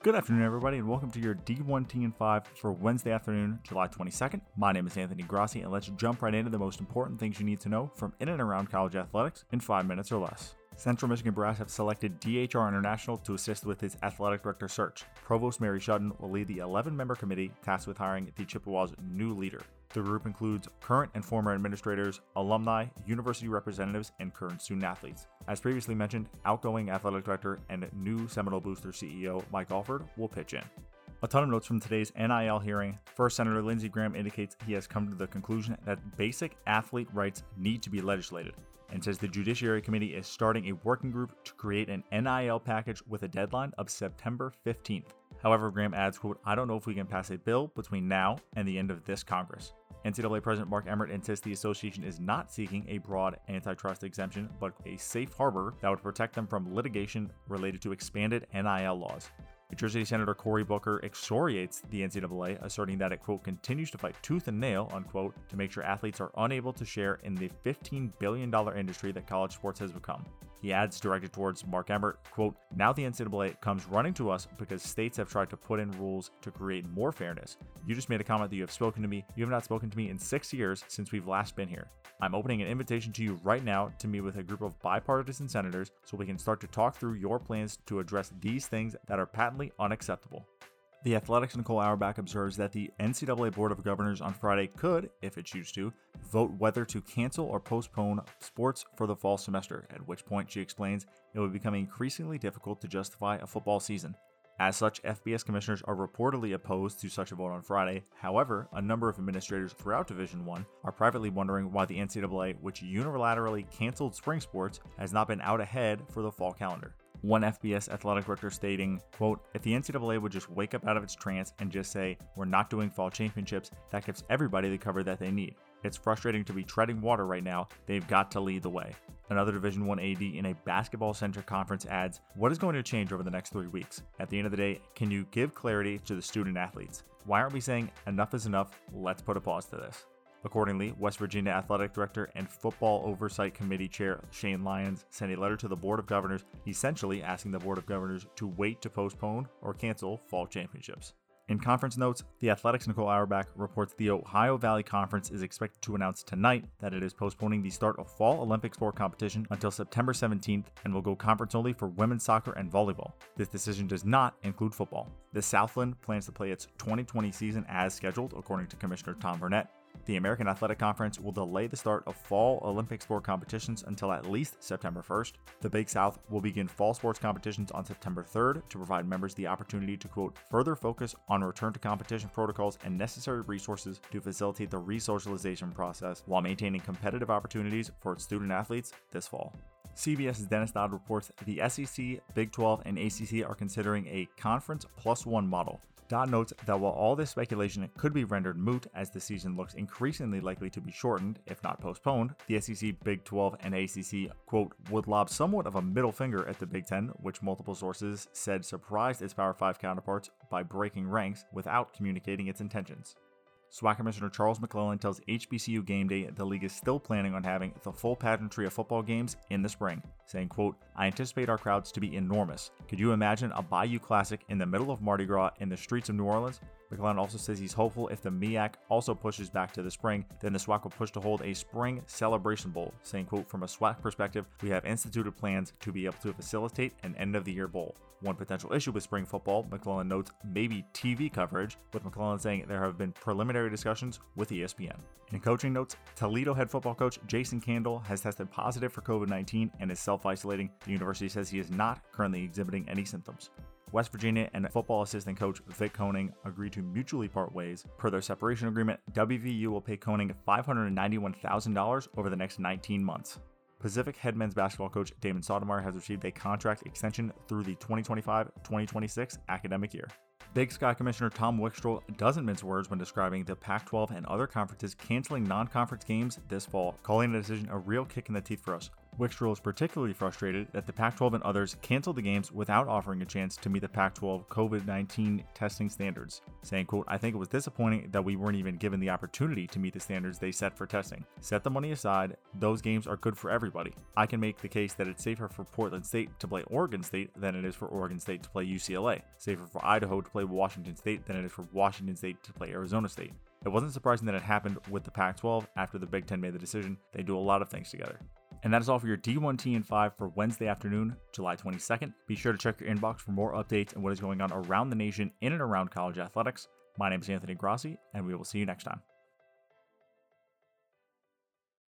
Good afternoon, everybody, and welcome to your D1 T and 5 for Wednesday afternoon, July 22nd. My name is Anthony Grassi, and let's jump right into the most important things you need to know from in and around college athletics in five minutes or less. Central Michigan Brass have selected DHR International to assist with its athletic director search. Provost Mary Schutten will lead the 11 member committee tasked with hiring the Chippewas' new leader. The group includes current and former administrators, alumni, university representatives, and current student athletes. As previously mentioned, outgoing athletic director and new Seminole Booster CEO Mike Alford will pitch in. A ton of notes from today's NIL hearing. First, Senator Lindsey Graham indicates he has come to the conclusion that basic athlete rights need to be legislated and says the Judiciary Committee is starting a working group to create an NIL package with a deadline of September 15th. However, Graham adds, quote, I don't know if we can pass a bill between now and the end of this Congress. NCAA President Mark Emmert insists the association is not seeking a broad antitrust exemption, but a safe harbor that would protect them from litigation related to expanded NIL laws. New Jersey Senator Cory Booker excoriates the NCAA, asserting that it, quote, continues to fight tooth and nail, unquote, to make sure athletes are unable to share in the $15 billion industry that college sports has become. He adds, directed towards Mark Emmert, quote, Now the NCAA comes running to us because states have tried to put in rules to create more fairness. You just made a comment that you have spoken to me. You have not spoken to me in six years since we've last been here. I'm opening an invitation to you right now to meet with a group of bipartisan senators so we can start to talk through your plans to address these things that are patently unacceptable. The Athletic's Nicole Auerbach observes that the NCAA Board of Governors on Friday could, if it chooses to, vote whether to cancel or postpone sports for the fall semester, at which point she explains it would become increasingly difficult to justify a football season. As such, FBS commissioners are reportedly opposed to such a vote on Friday. However, a number of administrators throughout Division 1 are privately wondering why the NCAA, which unilaterally canceled spring sports, has not been out ahead for the fall calendar. One FBS athletic director stating, quote, if the NCAA would just wake up out of its trance and just say, we're not doing fall championships, that gives everybody the cover that they need. It's frustrating to be treading water right now. They've got to lead the way. Another Division 1 AD in a basketball-centric conference adds, "What is going to change over the next 3 weeks? At the end of the day, can you give clarity to the student athletes? Why aren't we saying enough is enough? Let's put a pause to this." Accordingly, West Virginia Athletic Director and Football Oversight Committee Chair Shane Lyons sent a letter to the Board of Governors essentially asking the Board of Governors to wait to postpone or cancel fall championships. In conference notes, the Athletic's Nicole Auerbach reports the Ohio Valley Conference is expected to announce tonight that it is postponing the start of fall Olympic sport competition until September 17th and will go conference only for women's soccer and volleyball. This decision does not include football. The Southland plans to play its 2020 season as scheduled, according to Commissioner Tom Burnett, the American Athletic Conference will delay the start of fall Olympic sport competitions until at least September 1st. The Big South will begin fall sports competitions on September 3rd to provide members the opportunity to, quote, further focus on return to competition protocols and necessary resources to facilitate the resocialization process while maintaining competitive opportunities for its student athletes this fall. CBS's Dennis Dodd reports the SEC, Big 12, and ACC are considering a conference plus one model Dodd notes that while all this speculation could be rendered moot as the season looks increasingly likely to be shortened, if not postponed, the SEC, Big 12, and ACC, quote, would lob somewhat of a middle finger at the Big Ten, which multiple sources said surprised its Power 5 counterparts by breaking ranks without communicating its intentions. SWAC Commissioner Charles McClelland tells HBCU Game Day the league is still planning on having the full pageantry of football games in the spring, saying, quote, I anticipate our crowds to be enormous. Could you imagine a Bayou Classic in the middle of Mardi Gras in the streets of New Orleans? McClelland also says he's hopeful if the MEAC also pushes back to the spring, then the SWAC will push to hold a spring celebration bowl, saying, quote, from a SWAC perspective, we have instituted plans to be able to facilitate an end of the year bowl. One potential issue with spring football, McClelland notes, maybe TV coverage, with McClelland saying there have been preliminary discussions with ESPN. In coaching notes, Toledo head football coach Jason Candle has tested positive for COVID 19 and is self isolating. The university says he is not currently exhibiting any symptoms. West Virginia and football assistant coach Vic Koenning agreed to mutually part ways. Per their separation agreement, WVU will pay Koenning $591,000 over the next 19 months. Pacific head men's basketball coach Damon Stoudamire has received a contract extension through the 2025 2026 academic year. Big Sky Commissioner Tom Wistrcill doesn't mince words when describing the Pac 12 and other conferences canceling non conference games this fall, calling the decision a real kick in the teeth for us. Wistrcill is particularly frustrated that the Pac 12 and others canceled the games without offering a chance to meet the Pac 12 COVID 19 testing standards, saying, quote, I think it was disappointing that we weren't even given the opportunity to meet the standards they set for testing. Set the money aside, those games are good for everybody. I can make the case that it's safer for Portland State to play Oregon State than it is for Oregon State to play UCLA, safer for Idaho to play Washington State than it is for Washington State to play Arizona State. It wasn't surprising that it happened with the Pac 12 after the Big Ten made the decision. They do a lot of things together. And that is all for your D1T and 5 for Wednesday afternoon, July 22nd. Be sure to check your inbox for more updates and what is going on around the nation in and around college athletics. My name is Anthony Grossi, and we will see you next time.